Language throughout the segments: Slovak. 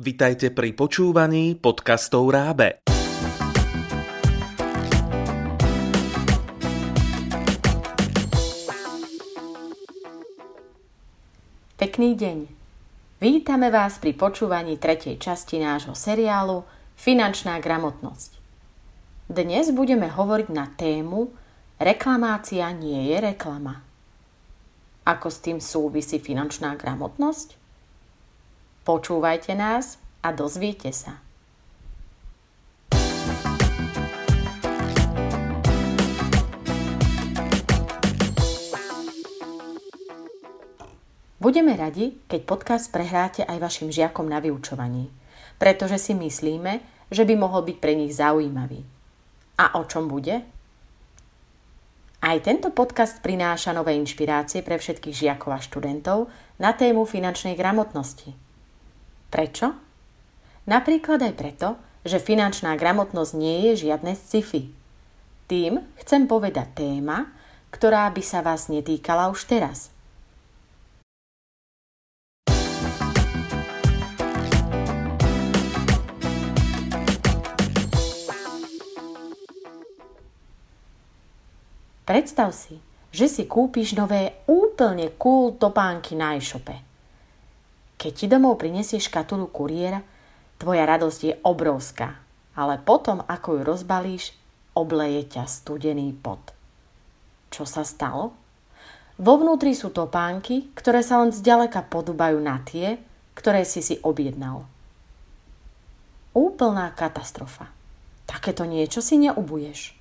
Vitajte pri počúvaní podcastov Rábe. Pekný deň. Vítame vás pri počúvaní tretej časti nášho seriálu Finančná gramotnosť. Dnes budeme hovoriť na tému Reklamácia nie je reklama. Ako s tým súvisí finančná gramotnosť? Počúvajte nás a dozviete sa. Budeme radi, keď podcast prehráte aj vašim žiakom na vyučovaní, pretože si myslíme, že by mohol byť pre nich zaujímavý. A o čom bude? Aj tento podcast prináša nové inšpirácie pre všetkých žiakov a študentov na tému finančnej gramotnosti. Prečo? Napríklad aj preto, že finančná gramotnosť nie je žiadne sci-fi. Tým chcem povedať téma, ktorá by sa vás netýkala už teraz – Predstav si, že si kúpiš nové úplne cool topánky na e-shope. Keď ti domov prinesieš škatulu kuriéra, tvoja radosť je obrovská, ale potom, ako ju rozbalíš, obleje ťa studený pot. Čo sa stalo? Vo vnútri sú topánky, ktoré sa len zďaleka podobajú na tie, ktoré si si objednal. Úplná katastrofa. Takéto niečo si neubuješ.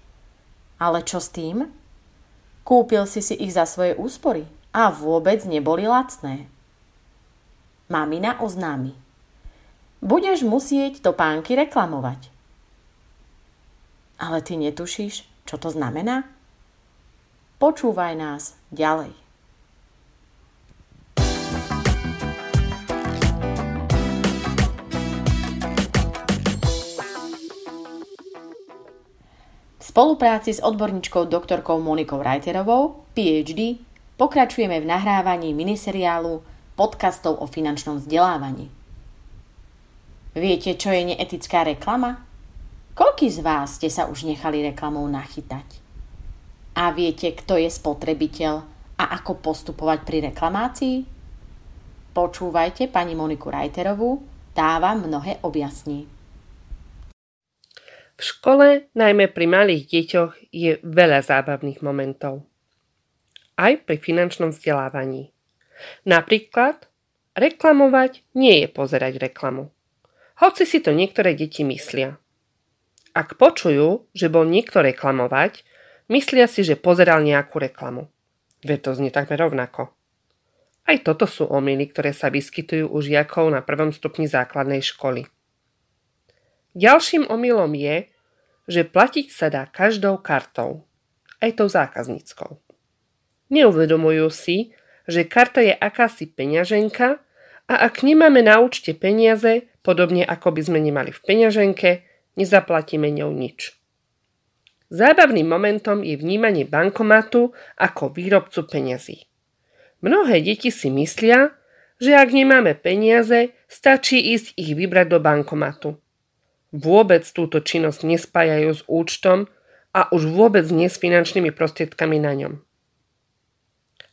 Ale čo s tým? Kúpil si si ich za svoje úspory a vôbec neboli lacné. Mamina oznámi. Budeš musieť topánky reklamovať. Ale ty netušíš, čo to znamená? Počúvaj nás ďalej. spolupráci s odborníčkou doktorkou Monikou Reiterovou, PhD, pokračujeme v nahrávaní miniseriálu podcastov o finančnom vzdelávaní. Viete, čo je neetická reklama? Koľký z vás ste sa už nechali reklamou nachytať? A viete, kto je spotrebiteľ a ako postupovať pri reklamácii? Počúvajte pani Moniku Reiterovú, tá vám mnohé objasní. V škole, najmä pri malých deťoch, je veľa zábavných momentov. Aj pri finančnom vzdelávaní. Napríklad, reklamovať nie je pozerať reklamu. Hoci si to niektoré deti myslia. Ak počujú, že bol niekto reklamovať, myslia si, že pozeral nejakú reklamu. Veď to znie takmer rovnako. Aj toto sú omily, ktoré sa vyskytujú u žiakov na prvom stupni základnej školy. Ďalším omylom je, že platiť sa dá každou kartou, aj tou zákazníckou. Neuvedomujú si, že karta je akási peňaženka a ak nemáme na účte peniaze, podobne ako by sme nemali v peňaženke, nezaplatíme ňou nič. Zábavným momentom je vnímanie bankomatu ako výrobcu peňazí. Mnohé deti si myslia, že ak nemáme peniaze, stačí ísť ich vybrať do bankomatu. Vôbec túto činnosť nespájajú s účtom a už vôbec nie s finančnými prostriedkami na ňom.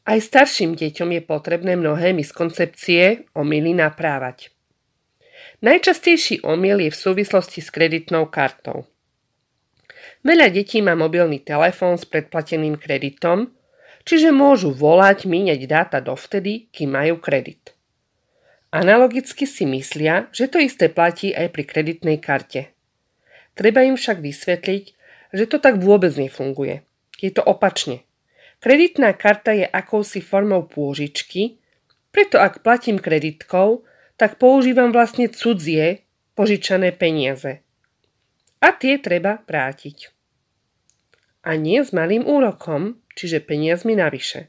Aj starším deťom je potrebné mnohé miskoncepcie omily naprávať. Najčastejší omyl je v súvislosti s kreditnou kartou. Veľa detí má mobilný telefón s predplateným kreditom, čiže môžu volať, míňať dáta dovtedy, kým majú kredit. Analogicky si myslia, že to isté platí aj pri kreditnej karte. Treba im však vysvetliť, že to tak vôbec nefunguje. Je to opačne. Kreditná karta je akousi formou pôžičky, preto ak platím kreditkou, tak používam vlastne cudzie, požičané peniaze. A tie treba vrátiť. A nie s malým úrokom, čiže peniazmi navyše.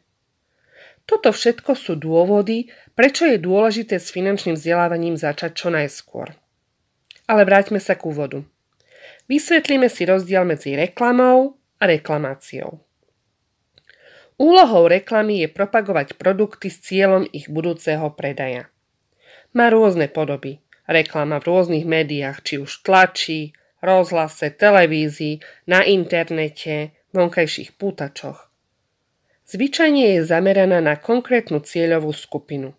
Toto všetko sú dôvody, prečo je dôležité s finančným vzdelávaním začať čo najskôr. Ale vráťme sa k úvodu. Vysvetlíme si rozdiel medzi reklamou a reklamáciou. Úlohou reklamy je propagovať produkty s cieľom ich budúceho predaja. Má rôzne podoby reklama v rôznych médiách, či už tlačí, rozhlase, televízii, na internete, vonkajších pútačoch. Zvyčajne je zameraná na konkrétnu cieľovú skupinu.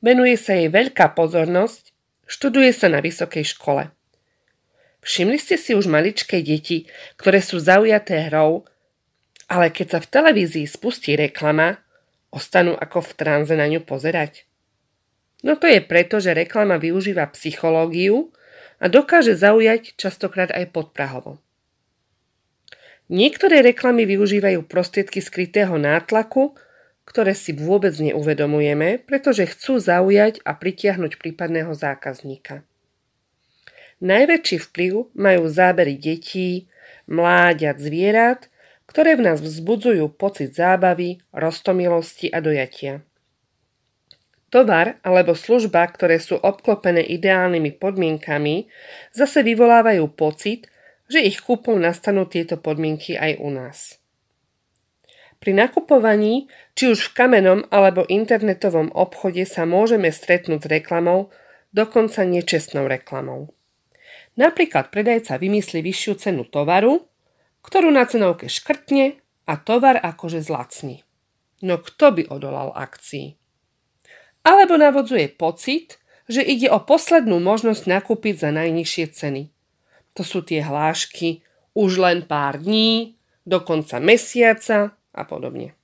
Venuje sa jej veľká pozornosť, študuje sa na vysokej škole. Všimli ste si už maličké deti, ktoré sú zaujaté hrou, ale keď sa v televízii spustí reklama, ostanú ako v tranze na ňu pozerať? No to je preto, že reklama využíva psychológiu a dokáže zaujať častokrát aj podprahovo. Niektoré reklamy využívajú prostriedky skrytého nátlaku, ktoré si vôbec neuvedomujeme, pretože chcú zaujať a pritiahnuť prípadného zákazníka. Najväčší vplyv majú zábery detí, mláďat, zvierat, ktoré v nás vzbudzujú pocit zábavy, rostomilosti a dojatia. Tovar alebo služba, ktoré sú obklopené ideálnymi podmienkami, zase vyvolávajú pocit, že ich kúpou nastanú tieto podmienky aj u nás. Pri nakupovaní, či už v kamenom alebo internetovom obchode sa môžeme stretnúť s reklamou, dokonca nečestnou reklamou. Napríklad predajca vymyslí vyššiu cenu tovaru, ktorú na cenovke škrtne a tovar akože zlacní. No kto by odolal akcii? alebo navodzuje pocit, že ide o poslednú možnosť nakúpiť za najnižšie ceny. To sú tie hlášky už len pár dní, do konca mesiaca a podobne.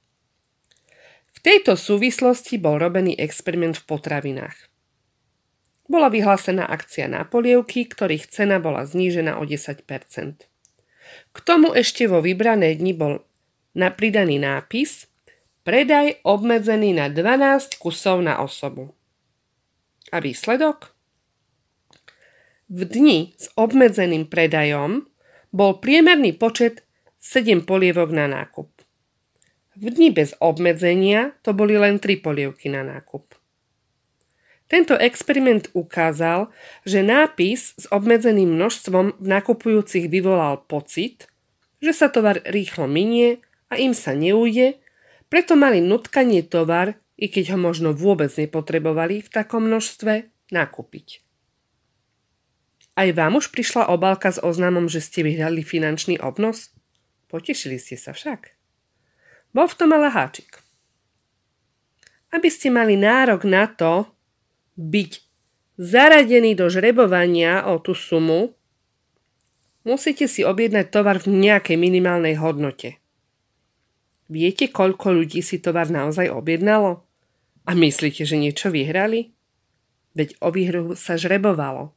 V tejto súvislosti bol robený experiment v potravinách. Bola vyhlásená akcia na polievky, ktorých cena bola znížená o 10 K tomu ešte vo vybrané dni bol napridaný nápis, Predaj obmedzený na 12 kusov na osobu. A výsledok? V dni s obmedzeným predajom bol priemerný počet 7 polievok na nákup. V dni bez obmedzenia to boli len 3 polievky na nákup. Tento experiment ukázal, že nápis s obmedzeným množstvom v nakupujúcich vyvolal pocit, že sa tovar rýchlo minie a im sa neújde preto mali nutkanie tovar, i keď ho možno vôbec nepotrebovali v takom množstve, nakúpiť. Aj vám už prišla obálka s oznámom, že ste vyhrali finančný obnos? Potešili ste sa však. Bol v tom ale háčik. Aby ste mali nárok na to byť zaradený do žrebovania o tú sumu, musíte si objednať tovar v nejakej minimálnej hodnote – Viete, koľko ľudí si tovar naozaj objednalo? A myslíte, že niečo vyhrali? Veď o výhru sa žrebovalo.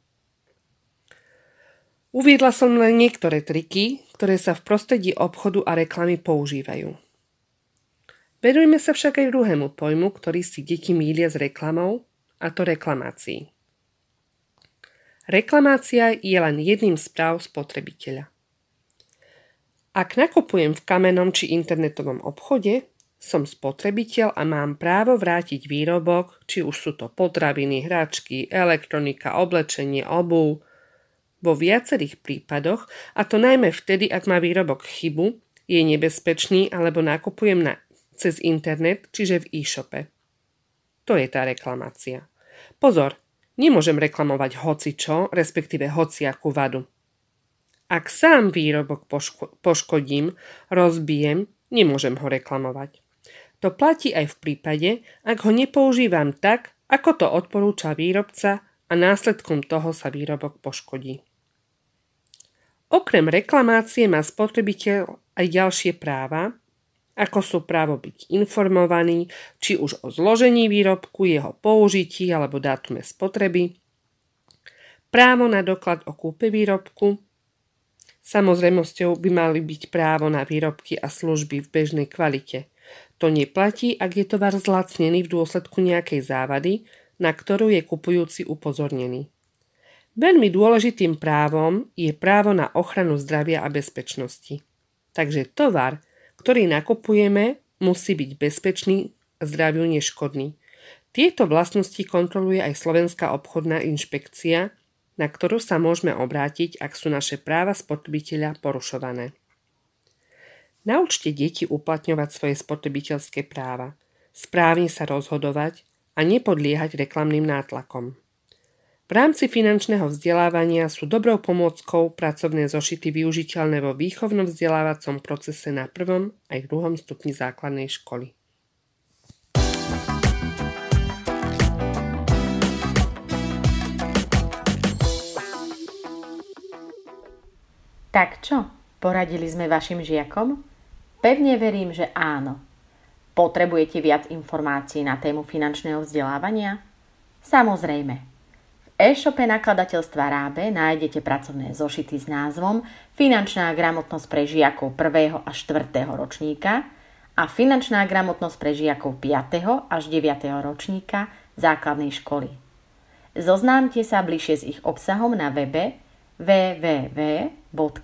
Uviedla som len niektoré triky, ktoré sa v prostredí obchodu a reklamy používajú. Venujme sa však aj druhému pojmu, ktorý si deti mília s reklamou, a to reklamácii. Reklamácia je len jedným z práv spotrebiteľa. Ak nakupujem v kamenom či internetovom obchode, som spotrebiteľ a mám právo vrátiť výrobok, či už sú to potraviny, hračky, elektronika, oblečenie, obuv. Vo viacerých prípadoch, a to najmä vtedy, ak má výrobok chybu, je nebezpečný alebo nakupujem na, cez internet, čiže v e-shope. To je tá reklamácia. Pozor, nemôžem reklamovať hocičo, respektíve hociakú vadu. Ak sám výrobok poško- poškodím, rozbijem, nemôžem ho reklamovať. To platí aj v prípade, ak ho nepoužívam tak, ako to odporúča výrobca a následkom toho sa výrobok poškodí. Okrem reklamácie má spotrebiteľ aj ďalšie práva, ako sú právo byť informovaný, či už o zložení výrobku, jeho použití alebo dátume spotreby, právo na doklad o kúpe výrobku, Samozrejmosťou by mali byť právo na výrobky a služby v bežnej kvalite. To neplatí, ak je tovar zlacnený v dôsledku nejakej závady, na ktorú je kupujúci upozornený. Veľmi dôležitým právom je právo na ochranu zdravia a bezpečnosti. Takže tovar, ktorý nakupujeme, musí byť bezpečný zdraviu neškodný. Tieto vlastnosti kontroluje aj Slovenská obchodná inšpekcia, na ktorú sa môžeme obrátiť, ak sú naše práva spotrebiteľa porušované. Naučte deti uplatňovať svoje spotrebiteľské práva, správne sa rozhodovať a nepodliehať reklamným nátlakom. V rámci finančného vzdelávania sú dobrou pomôckou pracovné zošity využiteľné vo výchovnom vzdelávacom procese na prvom aj druhom stupni základnej školy. Tak čo? Poradili sme vašim žiakom? Pevne verím, že áno. Potrebujete viac informácií na tému finančného vzdelávania? Samozrejme, e-shope nakladateľstva Rábe nájdete pracovné zošity s názvom Finančná gramotnosť pre žiakov 1. až 4. ročníka a Finančná gramotnosť pre žiakov 5. až 9. ročníka základnej školy. Zoznámte sa bližšie s ich obsahom na webe www.raab.sk.